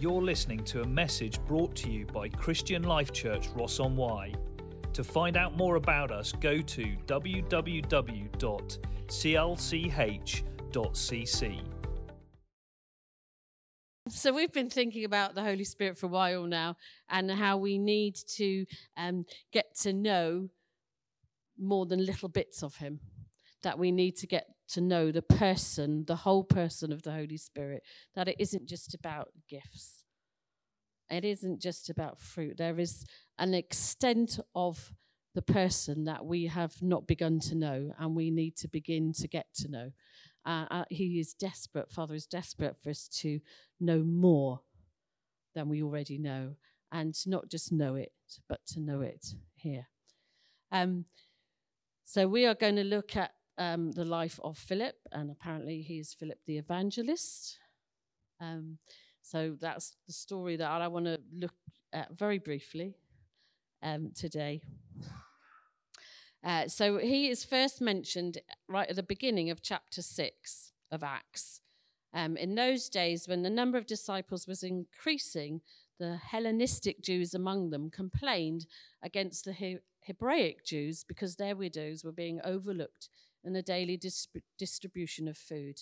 You're listening to a message brought to you by Christian Life Church Ross on Wye. To find out more about us, go to www.clch.cc. So we've been thinking about the Holy Spirit for a while now, and how we need to um, get to know more than little bits of Him. That we need to get to know the person, the whole person of the Holy Spirit. That it isn't just about gifts. It isn't just about fruit. There is an extent of the person that we have not begun to know, and we need to begin to get to know. Uh, uh, he is desperate, Father is desperate for us to know more than we already know, and not just know it, but to know it here. Um, so we are going to look at um, the life of Philip, and apparently he is Philip the evangelist. Um, so that's the story that I want to look at very briefly um, today. Uh, so he is first mentioned right at the beginning of chapter 6 of Acts. Um, in those days, when the number of disciples was increasing, the Hellenistic Jews among them complained against the he- Hebraic Jews because their widows were being overlooked in the daily dis- distribution of food.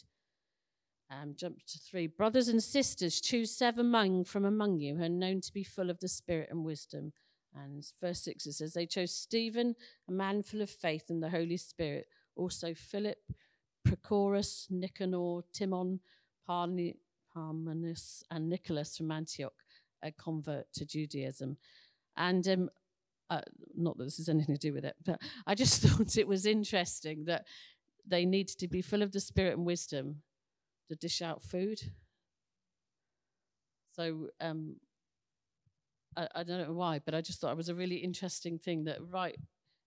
Um, jump to three. Brothers and sisters, choose seven among, from among you who are known to be full of the Spirit and wisdom. And verse 6 it says, They chose Stephen, a man full of faith and the Holy Spirit, also Philip, Prochorus, Nicanor, Timon, Parmenas, and Nicholas from Antioch, a convert to Judaism. And um, uh, not that this has anything to do with it, but I just thought it was interesting that they needed to be full of the Spirit and wisdom to dish out food. So um, I, I, don't know why, but I just thought it was a really interesting thing that right,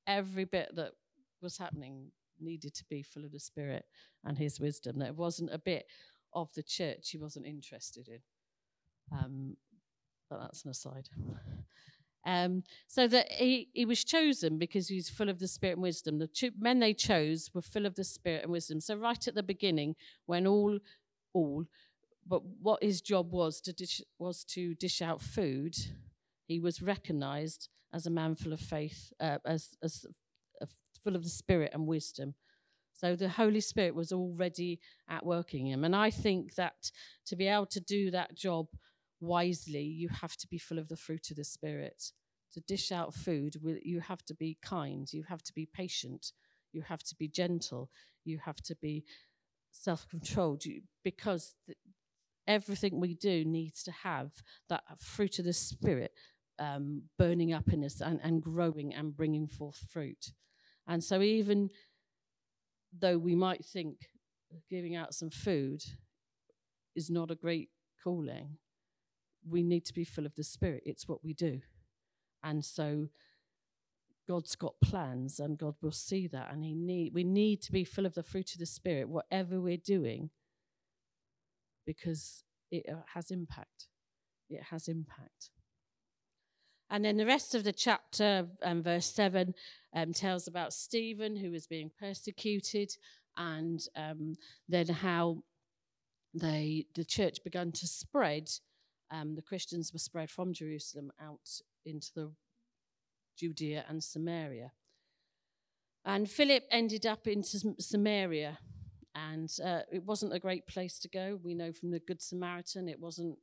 every bit that was happening needed to be full of the Spirit and His wisdom. That it wasn't a bit of the church he wasn't interested in. Um, but that's an aside. Um, so that he, he was chosen because he was full of the spirit and wisdom. The two, men they chose were full of the spirit and wisdom. So right at the beginning, when all, all, but what his job was to dish, was to dish out food, he was recognised as a man full of faith, uh, as, as uh, full of the spirit and wisdom. So the Holy Spirit was already at work in him. And I think that to be able to do that job wisely, you have to be full of the fruit of the Spirit. To dish out food, you have to be kind, you have to be patient, you have to be gentle, you have to be self controlled, because everything we do needs to have that fruit of the Spirit um, burning up in us and, and growing and bringing forth fruit. And so, even though we might think giving out some food is not a great calling, we need to be full of the Spirit. It's what we do. And so God's got plans and God will see that. And he need, we need to be full of the fruit of the Spirit, whatever we're doing, because it uh, has impact. It has impact. And then the rest of the chapter, um, verse 7, um, tells about Stephen, who was being persecuted, and um, then how they, the church began to spread um, the Christians were spread from Jerusalem out into the Judea and Samaria. And Philip ended up in Samaria, and uh, it wasn't a great place to go. We know from the Good Samaritan it wasn't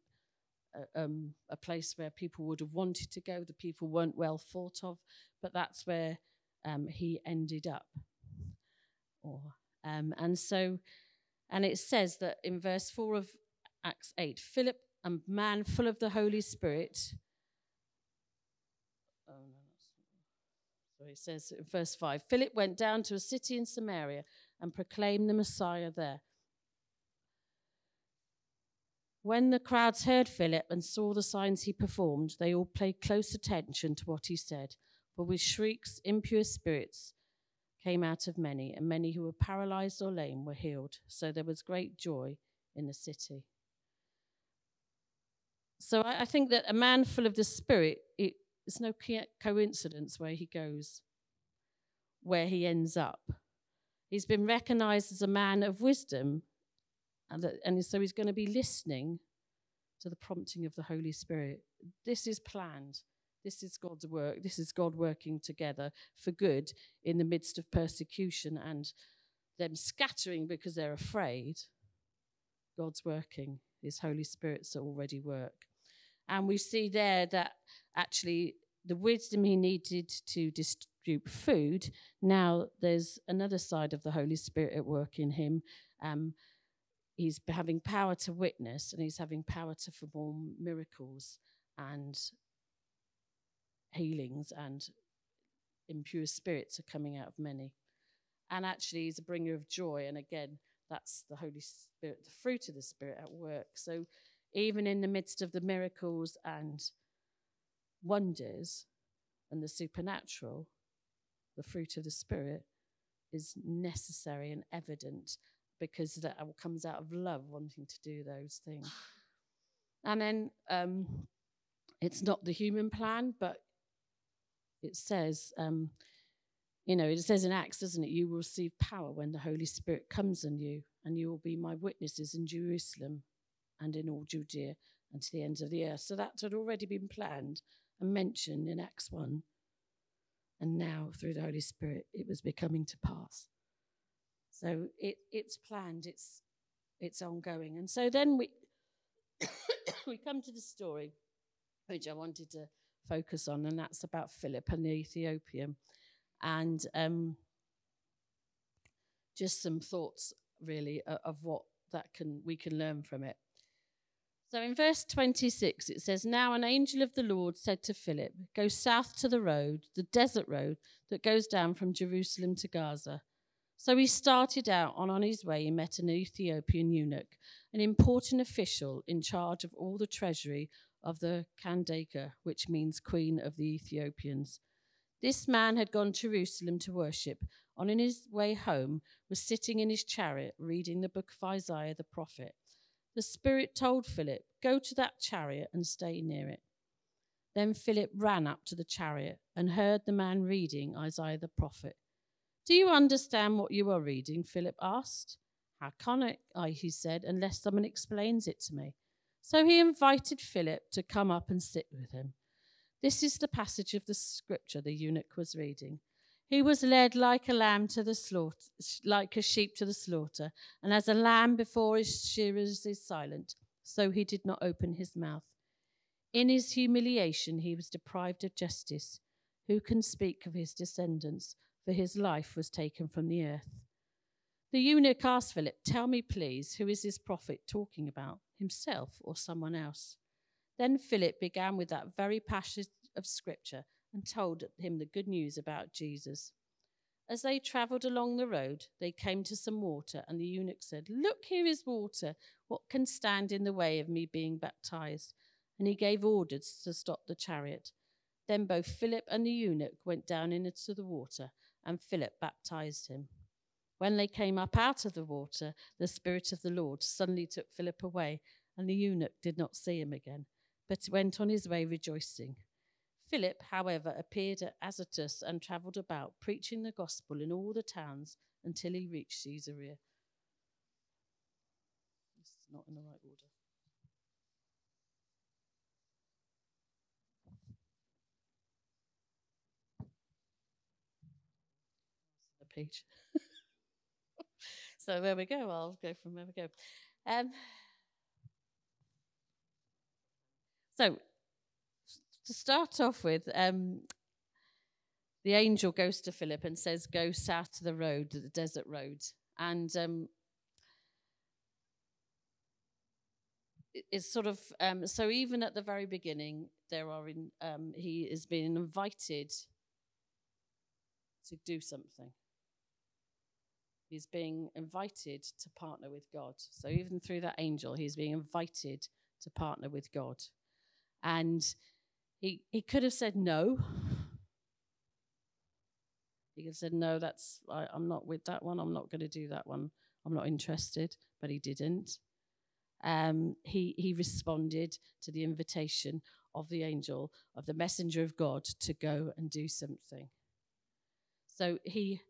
a, um, a, place where people would have wanted to go. The people weren't well thought of, but that's where um, he ended up. Or, um, and so, and it says that in verse 4 of Acts 8 Philip a man full of the Holy Spirit. Oh, so he says in verse 5 Philip went down to a city in Samaria and proclaimed the Messiah there. When the crowds heard Philip and saw the signs he performed, they all paid close attention to what he said. For with shrieks, impure spirits came out of many, and many who were paralyzed or lame were healed. So there was great joy in the city. So I, I think that a man full of the Spirit, it, it's no coincidence where he goes, where he ends up. He's been recognized as a man of wisdom, and, that, and so he's going to be listening to the prompting of the Holy Spirit. This is planned. This is God's work. This is God working together for good in the midst of persecution and them scattering because they're afraid. God's working. His Holy Spirit's already work. And we see there that actually the wisdom he needed to distribute food, now there's another side of the Holy Spirit at work in him. Um, he's having power to witness and he's having power to perform miracles and healings and impure spirits are coming out of many. And actually, he's a bringer of joy. And again, that's the Holy Spirit, the fruit of the Spirit at work. So, even in the midst of the miracles and wonders and the supernatural, the fruit of the Spirit is necessary and evident because that comes out of love wanting to do those things. And then um, it's not the human plan, but it says, um, you know, it says in Acts, doesn't it? You will receive power when the Holy Spirit comes on you, and you will be my witnesses in Jerusalem and in all Judea and to the ends of the earth. So that had already been planned and mentioned in Acts 1. And now, through the Holy Spirit, it was becoming to pass. So it, it's planned, it's, it's ongoing. And so then we, we come to the story, which I wanted to focus on, and that's about Philip and the Ethiopian. And um, just some thoughts, really, of what that can we can learn from it. So in verse 26, it says, Now an angel of the Lord said to Philip, Go south to the road, the desert road that goes down from Jerusalem to Gaza. So he started out, and on his way, he met an Ethiopian eunuch, an important official in charge of all the treasury of the Candace, which means Queen of the Ethiopians. This man had gone to Jerusalem to worship, on his way home was sitting in his chariot reading the book of Isaiah the prophet. The Spirit told Philip, Go to that chariot and stay near it. Then Philip ran up to the chariot and heard the man reading Isaiah the prophet. Do you understand what you are reading? Philip asked. How can I, he said, unless someone explains it to me? So he invited Philip to come up and sit with him. This is the passage of the scripture the eunuch was reading. He was led like a lamb to the slaughter, like a sheep to the slaughter, and as a lamb before his shearers is silent, so he did not open his mouth. In his humiliation, he was deprived of justice. Who can speak of his descendants? for his life was taken from the earth. The eunuch asked Philip, Tell me, please, who is this prophet talking about, himself or someone else? Then Philip began with that very passage of scripture and told him the good news about Jesus. As they travelled along the road, they came to some water, and the eunuch said, Look, here is water. What can stand in the way of me being baptized? And he gave orders to stop the chariot. Then both Philip and the eunuch went down into the water and Philip baptized him. When they came up out of the water, the Spirit of the Lord suddenly took Philip away, and the eunuch did not see him again, but went on his way rejoicing. Philip, however, appeared at Azotus and travelled about, preaching the gospel in all the towns until he reached Caesarea. This is not in the right order. page. so there we go. I'll go from there we go. Um, so to start off with, um, the angel goes to Philip and says, "Go south to the road, the desert road." And um, it's sort of um, so. Even at the very beginning, there are in um, he is being invited to do something. He's being invited to partner with God. So even through that angel, he's being invited to partner with God. And he, he could have said no. He could have said, No, that's I, I'm not with that one. I'm not going to do that one. I'm not interested. But he didn't. Um, he, he responded to the invitation of the angel, of the messenger of God, to go and do something. So he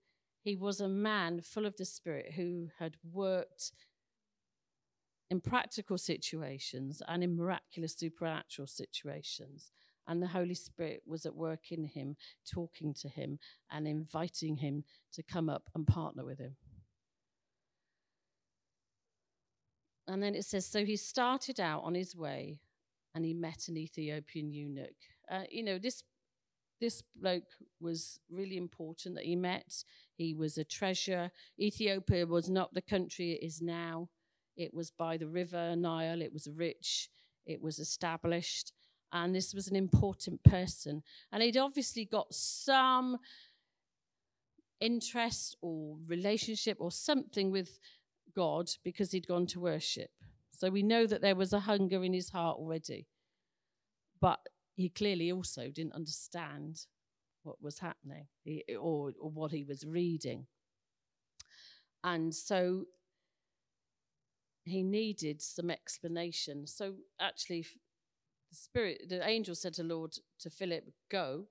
he was a man full of the Spirit who had worked in practical situations and in miraculous supernatural situations. And the Holy Spirit was at work in him, talking to him and inviting him to come up and partner with him. And then it says, So he started out on his way and he met an Ethiopian eunuch. Uh, you know, this this bloke was really important that he met. He was a treasure. Ethiopia was not the country it is now. It was by the river Nile. It was rich. It was established. And this was an important person. And he'd obviously got some interest or relationship or something with God because he'd gone to worship. So we know that there was a hunger in his heart already. But he clearly also didn't understand what was happening or, or what he was reading. And so he needed some explanation. So actually, the spirit, the angel said to Lord to Philip, "Go."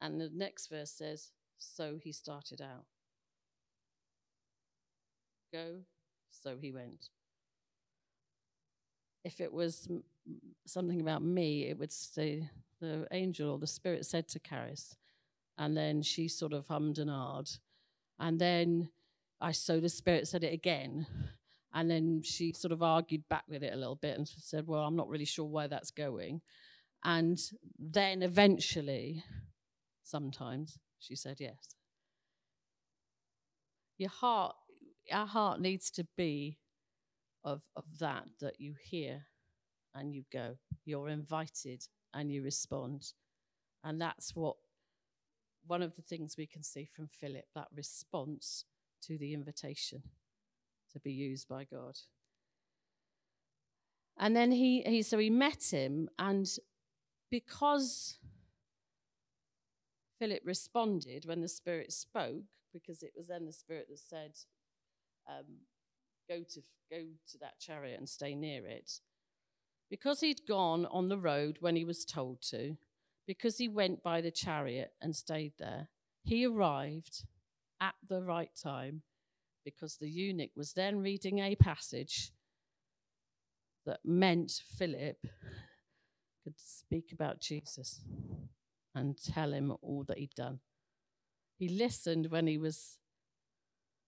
And the next verse says, "So he started out." Go, so he went. If it was something about me, it would say the angel or the spirit said to Charis, and then she sort of hummed and ahed, and then I so the spirit said it again, and then she sort of argued back with it a little bit and said, "Well, I'm not really sure where that's going," and then eventually, sometimes she said yes. Your heart, our heart needs to be of, of that that you hear and you go. You're invited and you respond. And that's what one of the things we can see from Philip that response to the invitation to be used by God. And then he, he so he met him, and because Philip responded when the Spirit spoke, because it was then the Spirit that said, um, "Go to go to that chariot and stay near it." Because he'd gone on the road when he was told to, because he went by the chariot and stayed there, he arrived at the right time because the eunuch was then reading a passage that meant Philip could speak about Jesus and tell him all that he'd done. He listened when he was.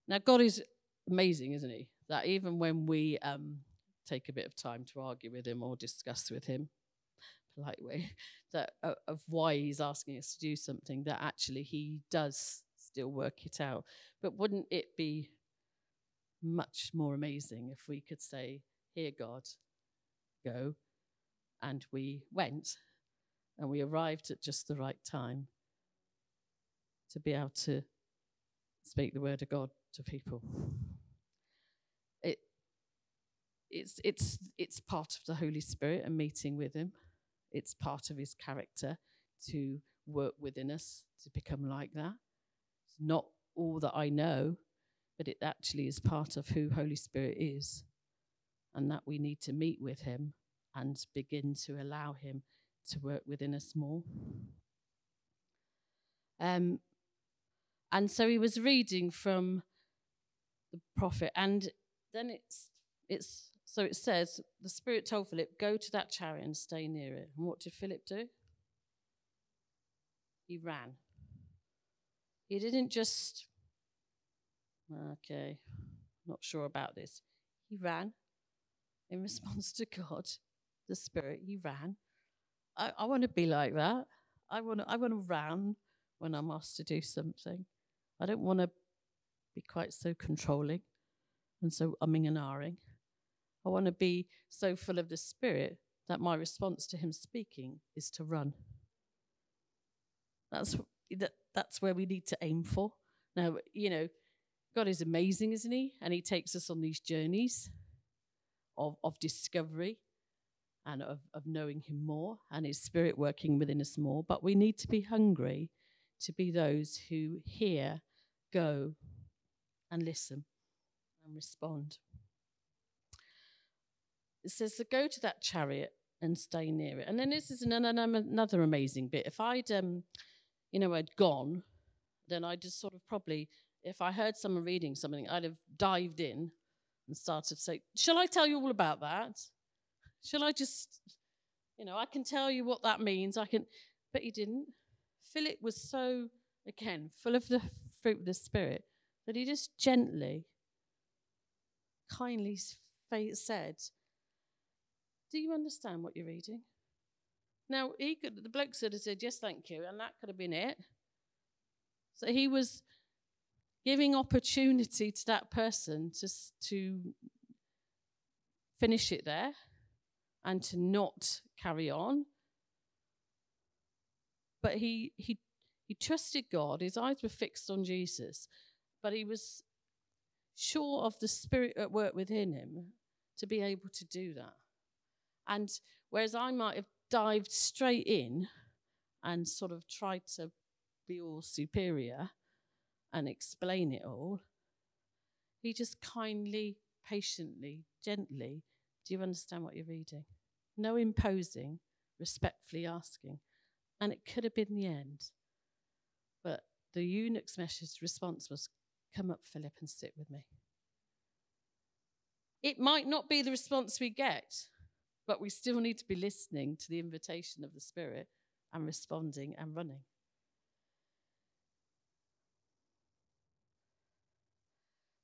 Now, God is amazing, isn't he? That even when we um, take a bit of time to argue with him or discuss with him, polite way, that uh, of why he's asking us to do something, that actually he does still work it out. But wouldn't it be much more amazing if we could say, Here, God, go? And we went and we arrived at just the right time to be able to speak the word of God to people. It, it's, it's, it's part of the Holy Spirit and meeting with Him. It's part of His character to work within us to become like that. Not all that I know, but it actually is part of who Holy Spirit is, and that we need to meet with Him and begin to allow Him to work within us more. Um, and so he was reading from the prophet, and then it's it's so it says the Spirit told Philip, "Go to that chariot and stay near it." And what did Philip do? He ran. He didn't just Okay, not sure about this. He ran in response to God, the Spirit. He ran. I, I want to be like that. I want to. I want to run when I'm asked to do something. I don't want to be quite so controlling and so umming and ahhing. I want to be so full of the Spirit that my response to Him speaking is to run. That's that, that's where we need to aim for. Now, you know, God is amazing, isn't He? And He takes us on these journeys of, of discovery and of, of knowing Him more and His Spirit working within us more. But we need to be hungry to be those who hear, go, and listen and respond. It says to go to that chariot and stay near it. And then this is another amazing bit. If I'd, um, you know, I'd gone, then I'd just sort of probably if I heard someone reading something, I'd have dived in and started to say, Shall I tell you all about that? Shall I just, you know, I can tell you what that means. I can, but he didn't. Philip was so, again, full of the fruit of the Spirit that he just gently, kindly said, Do you understand what you're reading? Now, he could, the bloke could have said, Yes, thank you, and that could have been it. So he was giving opportunity to that person to, to finish it there and to not carry on. But he, he, he trusted God, his eyes were fixed on Jesus, but he was sure of the Spirit at work within him to be able to do that. And whereas I might have dived straight in and sort of tried to be all superior and explain it all, he just kindly, patiently, gently, do you understand what you're reading? No imposing, respectfully asking. And it could have been the end. But the eunuch's message response was, Come up, Philip, and sit with me. It might not be the response we get, but we still need to be listening to the invitation of the Spirit and responding and running.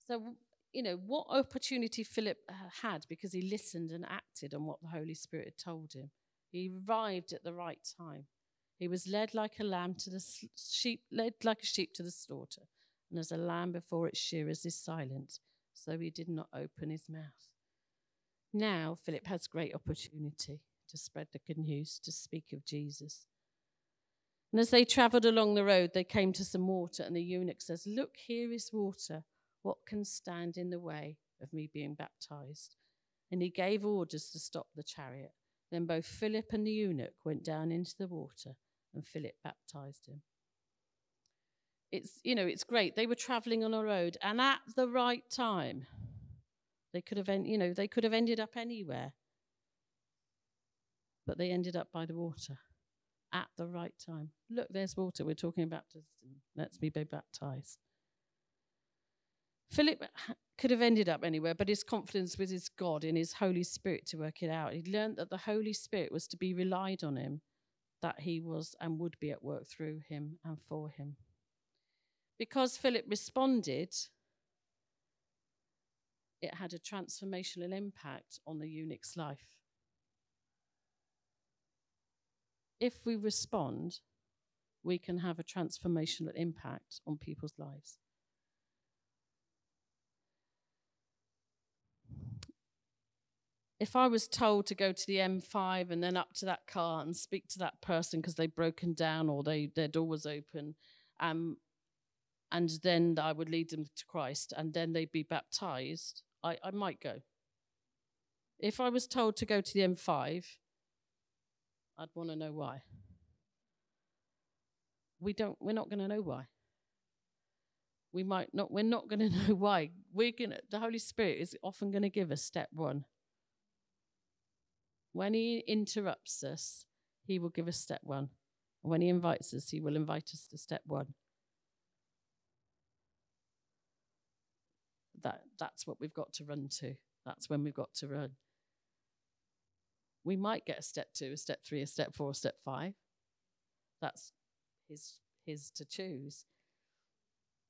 So, you know, what opportunity Philip uh, had because he listened and acted on what the Holy Spirit had told him. He arrived at the right time. He was led like a lamb to the sheep, led like a sheep to the slaughter, and as a lamb before its shearers is silent, so he did not open his mouth. Now, Philip has great opportunity to spread the good news, to speak of Jesus. And as they traveled along the road, they came to some water, and the eunuch says, Look, here is water. What can stand in the way of me being baptized? And he gave orders to stop the chariot. Then both Philip and the eunuch went down into the water, and Philip baptized him. It's, you know, it's great. They were traveling on a road, and at the right time, they could have, you know, they could have ended up anywhere. But they ended up by the water at the right time. Look, there's water. We're talking about baptism. Let's be baptized. Philip could have ended up anywhere, but his confidence was his God in his Holy Spirit to work it out. He learned that the Holy Spirit was to be relied on him, that he was and would be at work through him and for him. Because Philip responded, it had a transformational impact on the eunuch's life. If we respond, we can have a transformational impact on people's lives. If I was told to go to the M5 and then up to that car and speak to that person because they'd broken down or they, their door was open, um, and then I would lead them to Christ and then they'd be baptized, I, I might go. If I was told to go to the M5, I'd want to know why. We don't we're not going to know why. We might not we're not going to know why. We're going to the Holy Spirit is often going to give us step 1. When he interrupts us, he will give us step 1. when he invites us, he will invite us to step 1. That that's what we've got to run to. That's when we've got to run. We might get a step two, a step three, a step four, a step five. That's his his to choose.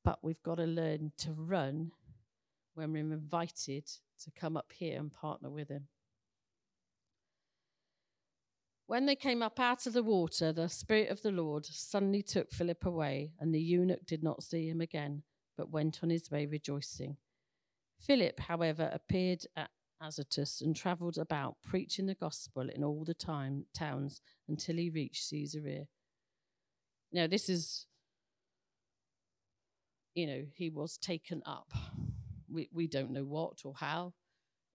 But we've got to learn to run when we're invited to come up here and partner with him. When they came up out of the water, the Spirit of the Lord suddenly took Philip away, and the eunuch did not see him again, but went on his way rejoicing. Philip, however, appeared at Azotus and travelled about, preaching the gospel in all the time towns until he reached Caesarea. Now, this is, you know, he was taken up. We, we don't know what or how.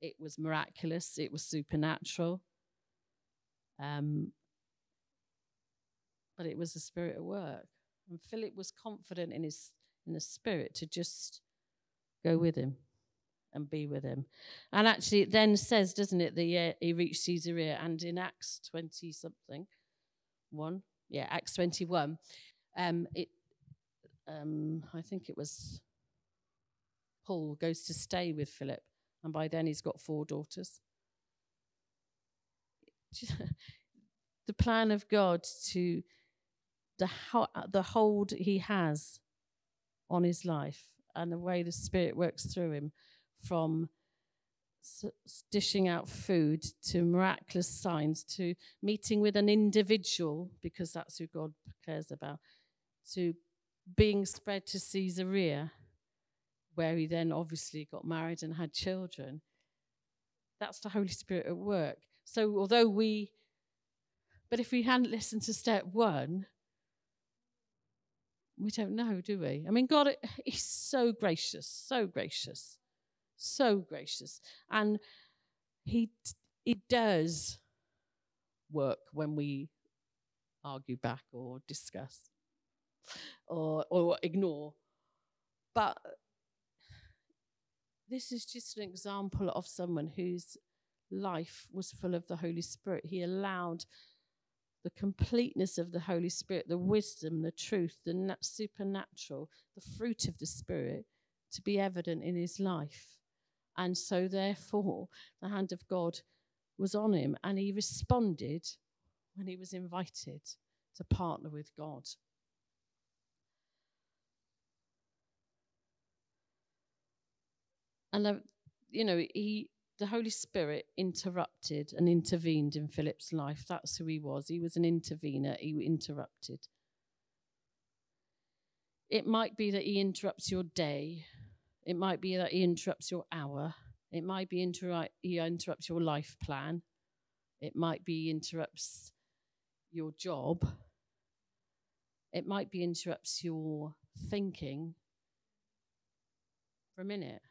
It was miraculous, it was supernatural. Um, but it was the spirit at work. And Philip was confident in his in the spirit to just go with him and be with him. And actually, it then says, doesn't it, that he reached Caesarea, and in Acts 20 something, one, yeah, Acts 21, um, it, um, I think it was Paul goes to stay with Philip, And by then, he's got four daughters. the plan of God to the, ho- the hold he has on his life and the way the Spirit works through him from dishing out food to miraculous signs to meeting with an individual because that's who God cares about to being spread to Caesarea where he then obviously got married and had children. That's the holy spirit at work. So although we but if we hadn't listened to step 1 we don't know do we? I mean god he's so gracious so gracious so gracious. And he, he does work when we argue back or discuss or, or ignore. But this is just an example of someone whose life was full of the Holy Spirit. He allowed the completeness of the Holy Spirit, the wisdom, the truth, the supernatural, the fruit of the Spirit to be evident in his life. And so, therefore, the hand of God was on him, and he responded when he was invited to partner with God. And, uh, you know, he, the Holy Spirit interrupted and intervened in Philip's life. That's who he was. He was an intervener, he interrupted. It might be that he interrupts your day it might be that he interrupts your hour. It might be interrupt, he interrupts your life plan. It might be interrupts your job. It might be interrupts your thinking for a minute.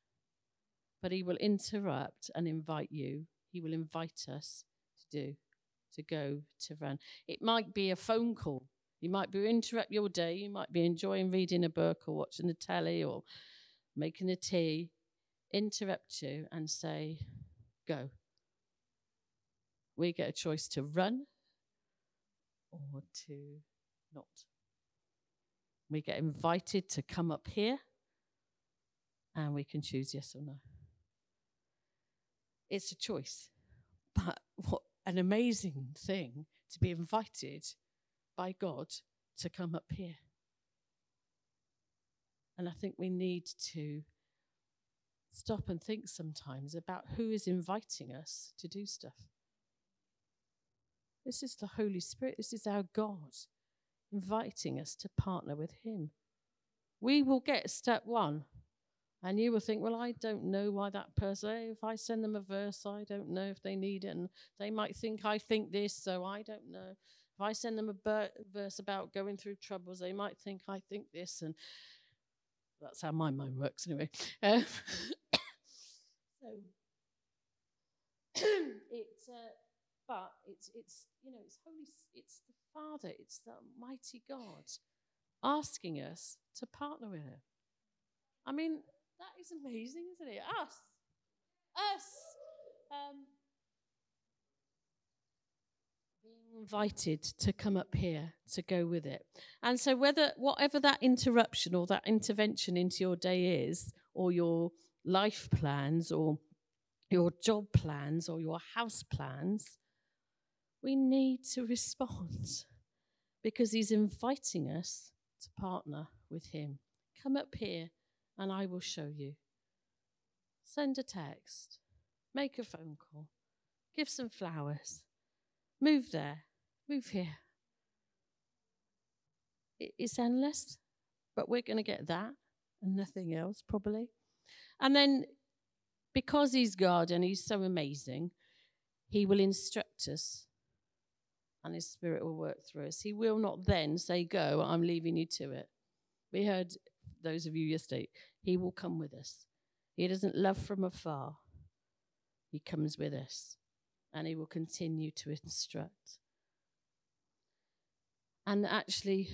But he will interrupt and invite you. He will invite us to do, to go, to run. It might be a phone call. You might be interrupt your day. You might be enjoying reading a book or watching the telly or making a tea, interrupt you and say, go. We get a choice to run or to not. We get invited to come up here and we can choose yes or no. It's a choice. But what an amazing thing to be invited by God to come up here. And I think we need to stop and think sometimes about who is inviting us to do stuff. This is the Holy Spirit. This is our God inviting us to partner with Him. We will get step one, and you will think, well, I don't know why that person, if I send them a verse, I don't know if they need it. And they might think I think this, so I don't know. If I send them a verse about going through troubles, they might think I think this. And that's how my mind works anyway. Uh, so it's, uh, but it's it's you know it's holy, it's the Father, it's the mighty God asking us to partner with Him. I mean, that is amazing, isn't it? Us, us. Um, invited to come up here to go with it. And so whether whatever that interruption or that intervention into your day is or your life plans or your job plans or your house plans, we need to respond because he's inviting us to partner with him. Come up here and I will show you. Send a text, make a phone call, give some flowers, move there, move here. It's endless, but we're going to get that and nothing else, probably. And then, because He's God and He's so amazing, He will instruct us and His Spirit will work through us. He will not then say, Go, I'm leaving you to it. We heard those of you yesterday. He will come with us. He doesn't love from afar, He comes with us and He will continue to instruct. And actually,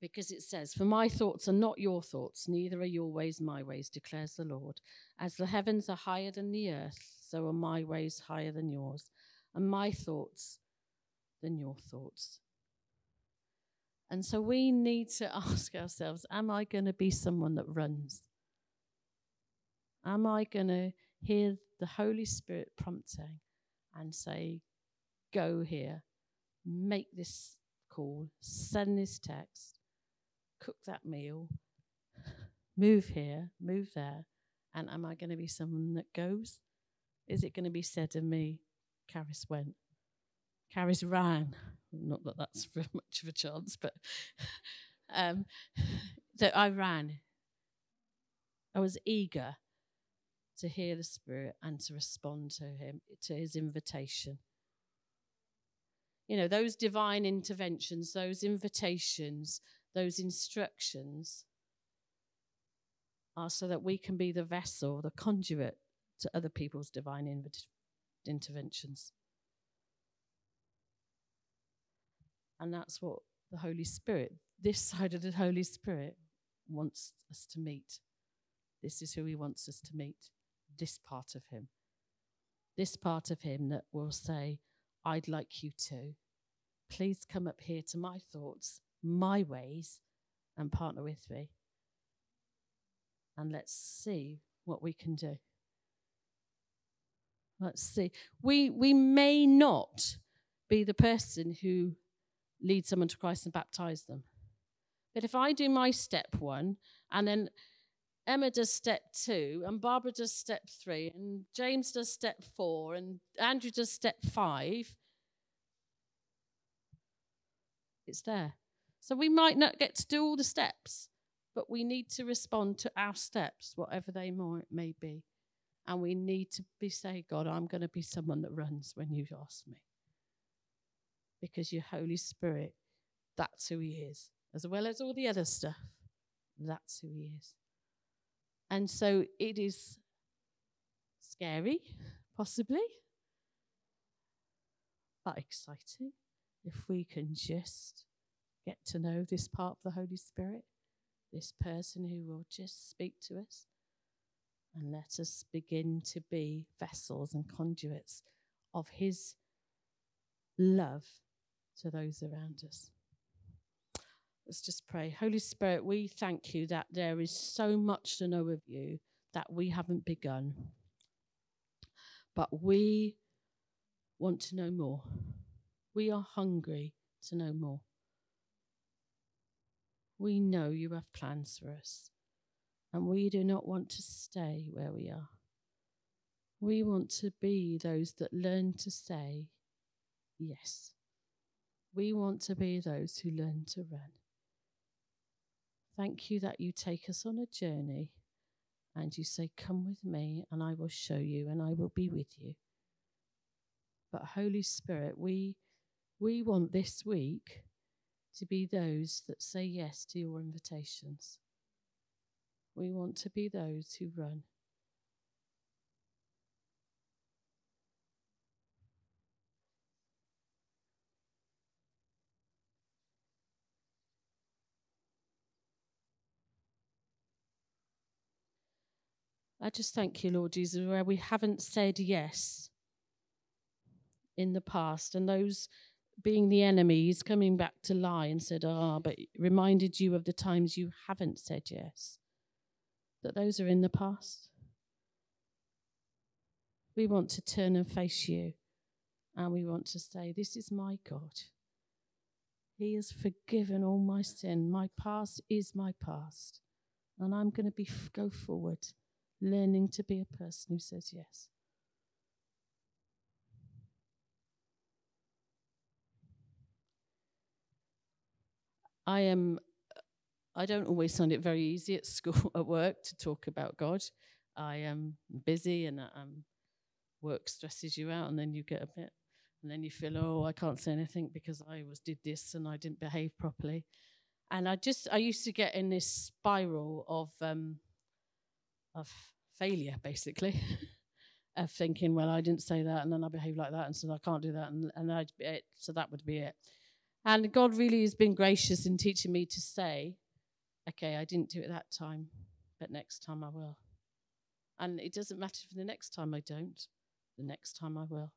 because it says, For my thoughts are not your thoughts, neither are your ways my ways, declares the Lord. As the heavens are higher than the earth, so are my ways higher than yours, and my thoughts than your thoughts. And so we need to ask ourselves Am I going to be someone that runs? Am I going to hear the Holy Spirit prompting and say, go here, make this call, send this text, cook that meal, move here, move there? And am I going to be someone that goes? Is it going to be said of me, Charis went? Charis ran. Not that that's very much of a chance, but um, that I ran. I was eager to hear the Spirit and to respond to Him, to His invitation. You know, those divine interventions, those invitations, those instructions are so that we can be the vessel, the conduit to other people's divine interventions. And that's what the Holy Spirit, this side of the Holy Spirit, wants us to meet. This is who He wants us to meet, this part of Him. This part of Him that will say, I'd like you to. Please come up here to my thoughts, my ways, and partner with me. And let's see what we can do. Let's see. We, we may not be the person who lead someone to Christ and baptize them. But if I do my step one, and then Emma does step two, and Barbara does step three, and James does step four, and Andrew does step five, it's there. So we might not get to do all the steps, but we need to respond to our steps, whatever they might, may be. And we need to be say, God, I'm going to be someone that runs when you ask me because your Holy Spirit, that's who He is, as well as all the other stuff. That's who He is. And so it is scary, possibly, but exciting if we can just get to know this part of the Holy Spirit, this person who will just speak to us. And let us begin to be vessels and conduits of His love to those around us. Let's just pray. Holy Spirit, we thank you that there is so much to know of you that we haven't begun. But we want to know more. We are hungry to know more. We know you have plans for us, and we do not want to stay where we are. We want to be those that learn to say yes. We want to be those who learn to run. Thank you that you take us on a journey and you say, Come with me, and I will show you, and I will be with you. But, Holy Spirit, we, we want this week to be those that say yes to your invitations. We want to be those who run. I just thank you, Lord Jesus, where we haven't said yes in the past, and those being the enemies coming back to lie and said, Ah, but reminded you of the times you haven't said yes, that those are in the past. We want to turn and face you, and we want to say, This is my God. He has forgiven all my sin. My past is my past. And I'm going to be go forward learning to be a person who says yes. I am I don't always find it very easy at school at work to talk about God. I am busy and um, work stresses you out and then you get a bit and then you feel oh I can't say anything because I was did this and I didn't behave properly. And I just I used to get in this spiral of um, of failure, basically, of thinking, well, I didn't say that, and then I behaved like that, and so I can't do that, and, and I'd be it, so that would be it. And God really has been gracious in teaching me to say, okay, I didn't do it that time, but next time I will. And it doesn't matter if the next time I don't, the next time I will.